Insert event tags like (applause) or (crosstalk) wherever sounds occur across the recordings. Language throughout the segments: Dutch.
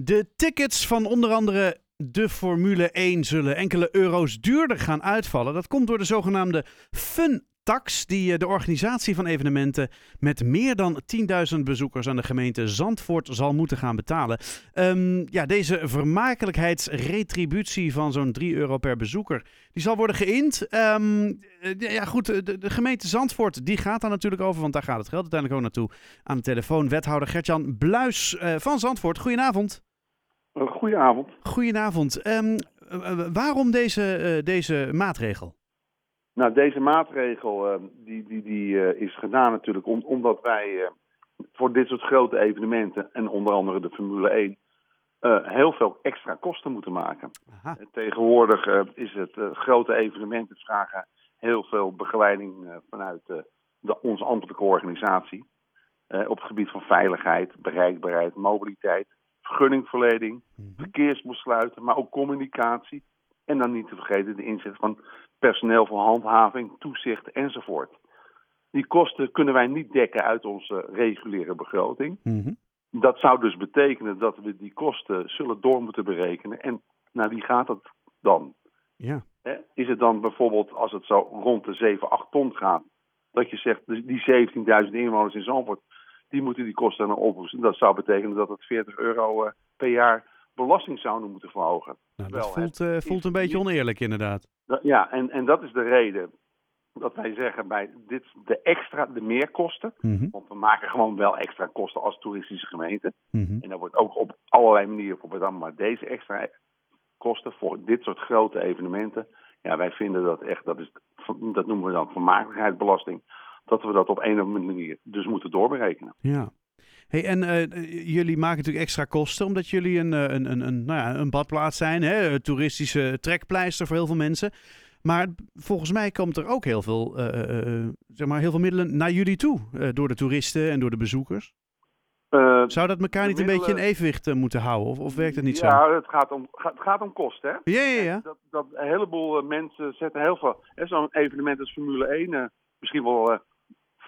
De tickets van onder andere de Formule 1 zullen enkele euro's duurder gaan uitvallen. Dat komt door de zogenaamde Fun tax die eh, de organisatie van evenementen met meer dan 10.000 bezoekers aan de gemeente Zandvoort zal moeten gaan betalen. Um, ja, deze vermakelijkheidsretributie van zo'n 3 euro per bezoeker, die zal worden geïnd. Um, ja, goed, de, gemeente Zandvoort, die gaat daar natuurlijk over, want daar gaat het geld uiteindelijk ook naartoe. Aan de telefoon wethouder Gertjan Bluis uh, van Zandvoort. Goedenavond. Goedenavond. Goedenavond. Um, waarom deze, uh, deze maatregel? Nou, deze maatregel uh, die, die, die, uh, is gedaan natuurlijk om, omdat wij uh, voor dit soort grote evenementen, en onder andere de Formule 1, heel veel extra kosten moeten maken. Tegenwoordig is het grote evenementen vragen heel veel begeleiding vanuit de, onze ambtelijke organisatie. op het gebied van veiligheid, bereikbaarheid, mobiliteit, vergunningverlening, -hmm. verkeersbesluiten, maar ook communicatie. En dan niet te vergeten de inzet van personeel voor handhaving, toezicht enzovoort. Die kosten kunnen wij niet dekken uit onze reguliere begroting. Mm -hmm. Dat zou dus betekenen dat we die kosten zullen door moeten berekenen. En naar wie gaat dat dan? Ja. Is het dan bijvoorbeeld, als het zo rond de 7, 8 ton gaat, dat je zegt, die 17.000 inwoners in Zandvoort, die moeten die kosten dan oplossen. Dat zou betekenen dat het 40 euro per jaar belasting zouden moeten verhogen. Nou, dat Wel, voelt, voelt een beetje oneerlijk inderdaad. Ja, en, en dat is de reden dat wij zeggen bij dit de extra, de meerkosten. Mm -hmm. Want we maken gewoon wel extra kosten als toeristische gemeente. Mm -hmm. En daar wordt ook op allerlei manieren voor bedankt. Maar deze extra kosten voor dit soort grote evenementen. Ja, wij vinden dat echt, dat, is, dat noemen we dan vermakelijkheidsbelasting. Dat we dat op een of andere manier dus moeten doorberekenen. Ja. Hey, en uh, jullie maken natuurlijk extra kosten omdat jullie een, een, een, een, nou ja, een badplaats zijn, hè? een toeristische trekpleister voor heel veel mensen. Maar volgens mij komt er ook heel veel, uh, uh, zeg maar, heel veel middelen naar jullie toe door de toeristen en door de bezoekers. Zou dat elkaar niet een beetje in evenwicht moeten houden? Of, of werkt het niet ja, zo? Ja, het gaat om, het gaat om kosten. Hè? Ja, ja, ja. Dat, dat een heleboel mensen zetten heel veel. Zo'n evenement als Formule 1, misschien wel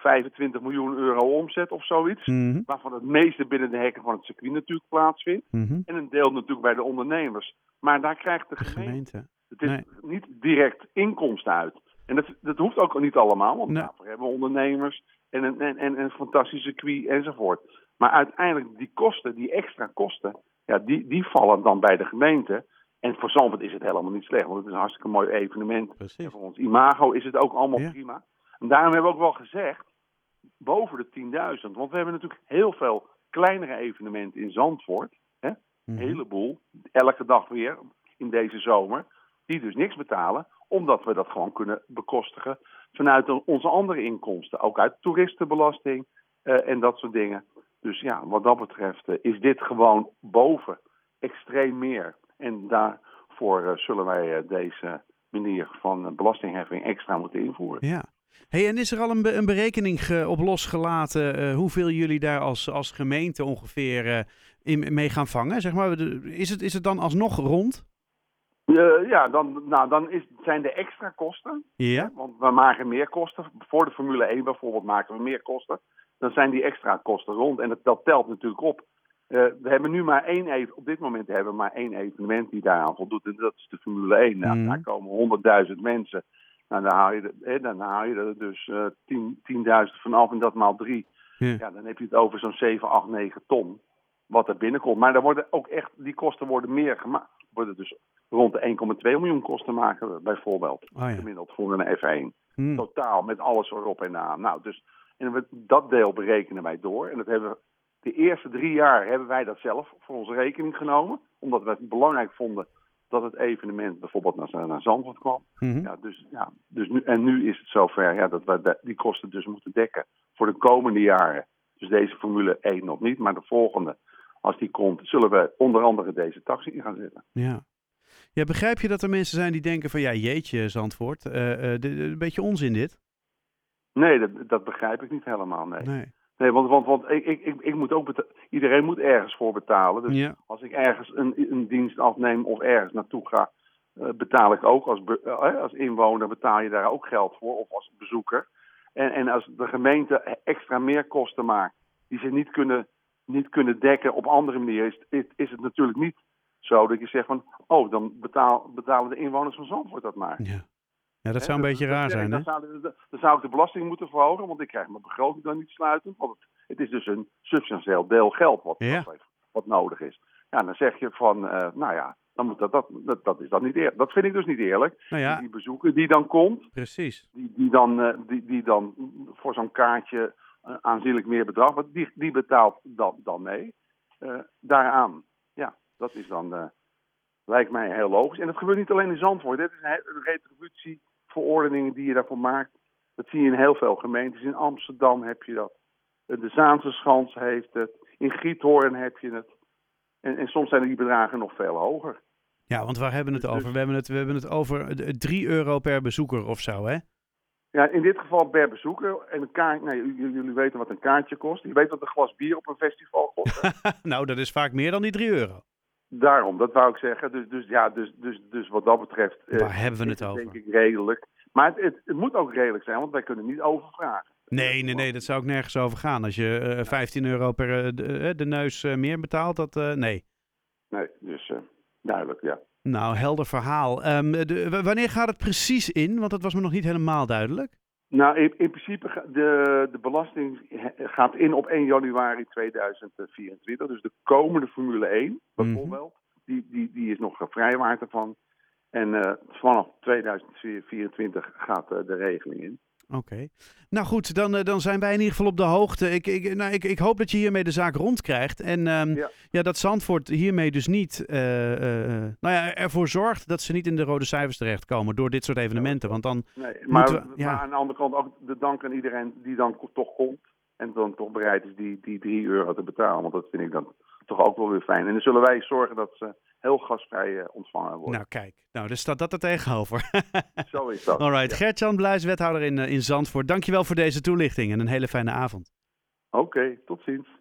25 miljoen euro omzet of zoiets. Mm -hmm. Waarvan het meeste binnen de hekken van het circuit natuurlijk plaatsvindt. Mm -hmm. En een deel natuurlijk bij de ondernemers. Maar daar krijgt de, de gemeente, gemeente. Het is Nee. niet direct inkomsten uit. En dat, dat hoeft ook niet allemaal, want Nee. daarvoor hebben we ondernemers en een, en, en een fantastisch circuit enzovoort. Maar uiteindelijk die kosten, die extra kosten, ja, die, die vallen dan bij de gemeente. En voor Zandvoort is het helemaal niet slecht, want het is een hartstikke mooi evenement. Precies. En voor ons imago is het ook allemaal Ja. prima. En daarom hebben we ook wel gezegd, boven de 10.000. Want we hebben natuurlijk heel veel kleinere evenementen in Zandvoort. Hè? Mhm. Een heleboel, elke dag weer in deze zomer. Die dus niks betalen, omdat we dat gewoon kunnen bekostigen vanuit on- onze andere inkomsten. Ook uit toeristenbelasting eh, en dat soort dingen. Dus ja, wat dat betreft eh, is dit gewoon boven extreem meer. En daarvoor eh, zullen wij deze manier van belastingheffing extra moeten invoeren. Ja. Hey, en is er al een, een berekening op losgelaten eh, hoeveel jullie daar als, als gemeente ongeveer eh, in, mee gaan vangen? Zeg maar, is, het, is het dan alsnog rond? Eh, ja, dan, nou, dan is, zijn de extra kosten. Ja. Want we maken meer kosten. Voor de Formule 1 bijvoorbeeld maken we meer kosten. Dan zijn die extra kosten rond. En dat, dat telt natuurlijk op. We hebben nu maar één even, op dit moment hebben we maar één evenement die daaraan voldoet. En dat is de Formule 1. Nou, Mhm. Daar komen 100.000 mensen. Nou, dan haal je, er- hè, dan haal je er dus 10 10.000 vanaf en dat maal drie. Ja. Ja, dan heb je het over zo'n 7, 8, 9 ton. Wat er binnenkomt. Maar er worden ook echt, die kosten worden meer gemaakt. Worden dus rond de 1,2 miljoen kosten maken we bijvoorbeeld. Oh ja. Gemiddeld voor een F1 Hm. totaal met alles erop en aan. Nou, dus en we, dat deel berekenen wij door. En dat hebben we, de eerste drie jaar hebben wij dat zelf voor onze rekening genomen. Omdat we het belangrijk vonden dat het evenement bijvoorbeeld naar, naar Zandvoort kwam. Mhm. Ja, dus, ja, dus nu, en nu is het zover ja, dat we die kosten dus moeten dekken voor de komende jaren. Dus deze Formule 1 nog niet, maar de volgende, als die komt, zullen we onder andere deze taxi in gaan zetten. Ja. ja. Begrijp je dat er mensen zijn die denken van ja, jeetje Zandvoort, eh, eh, een beetje onzin dit? Nee, dat, dat begrijp ik niet helemaal, nee. Nee. Nee, want, want, want ik, ik, ik, moet ook iedereen moet ergens voor betalen. Dus Ja. als ik ergens een, een dienst afneem of ergens naartoe ga, eh, betaal ik ook als, be- eh, als inwoner betaal je daar ook geld voor of als bezoeker. En, en als de gemeente extra meerkosten maakt die ze niet kunnen niet kunnen dekken op andere manier, is, is, is het natuurlijk niet zo dat je zegt van, oh, dan betaal, betalen de inwoners van Zandvoort dat maar. Ja, ja dat zou een beetje raar zijn, hè? Dan zou, dan zou ik de belasting moeten verhogen, want ik krijg mijn begroting dan niet sluitend. Want het, het is dus een substantieel deel geld wat, Ja. wat, wat nodig is. Ja, dan zeg je van, eh, nou ja, dan moet dat, dat, dat, dat is dan niet eerlijk. Dat vind ik dus niet eerlijk. Nou ja, Die bezoeker die dan komt, precies. die, die, dan, eh, die, die dan voor zo'n kaartje eh, aanzienlijk meer bedrag, die, die betaalt dan, dan mee. Daaraan, ja, dat is dan, lijkt mij heel logisch. En dat gebeurt niet alleen in Zandvoort. Dit is een, he- een retributieverordeningen die je daarvoor maakt. Dat zie je in heel veel gemeentes. In Amsterdam heb je dat. Eh, De Zaanse Schans heeft het. In Giethoorn heb je het. En, en soms zijn die bedragen nog veel hoger. Ja, want waar hebben we het Dus- over? We hebben het, we hebben het over 3 euro per bezoeker of zo, hè? Ja, in dit geval per bezoeker. En een kaart, j- jullie weten wat een kaartje kost. Je weet wat een glas bier op een festival kost. (laughs) nou, dat is vaak meer dan die 3 euro. Daarom, dat wou ik zeggen. Dus, dus ja, dus, dus, dus wat dat betreft. eh, Waar hebben we het over? Denk ik redelijk. Maar het, het, het moet ook redelijk zijn, want wij kunnen niet overvragen. Nee, nee, nee, dat zou ook nergens over gaan. Als je eh, 15 euro per eh, de, de neus meer betaalt, dat nee. Nee, dus duidelijk, ja. Nou, helder verhaal. Ehm, de, wanneer gaat het precies in? Want dat was me nog niet helemaal duidelijk. Nou, in, in principe de, de belasting gaat in op 1 januari 2024. Dus de komende Formule 1 bijvoorbeeld, die, die, die is nog vrijwaard ervan. En eh, vanaf 2024 gaat eh, de regeling in. Oké. Nou goed, dan, eh, dan zijn wij in ieder geval op de hoogte. Ik, ik, nou, ik, ik hoop dat je hiermee de zaak rondkrijgt. En ehm, ja. Ja. dat Zandvoort hiermee dus niet eh, eh, nou ja, ervoor zorgt dat ze niet in de rode cijfers terechtkomen door dit soort evenementen. Want dan, Nee, maar, we- ja. maar aan de andere kant ook de dank aan iedereen die dan toch komt. En dan toch bereid is die, die 3 euro te betalen. Want dat vind ik dan toch ook wel weer fijn. En dan zullen wij zorgen dat ze heel gastvrij eh, ontvangen worden. nou kijk, nou, dus staat dat er tegenover. (laughs) Zo is dat. Alright, Ja. Gert-Jan Bluis, wethouder in, eh, in Zandvoort. Dankjewel voor deze toelichting en een hele fijne avond. Oké, tot ziens.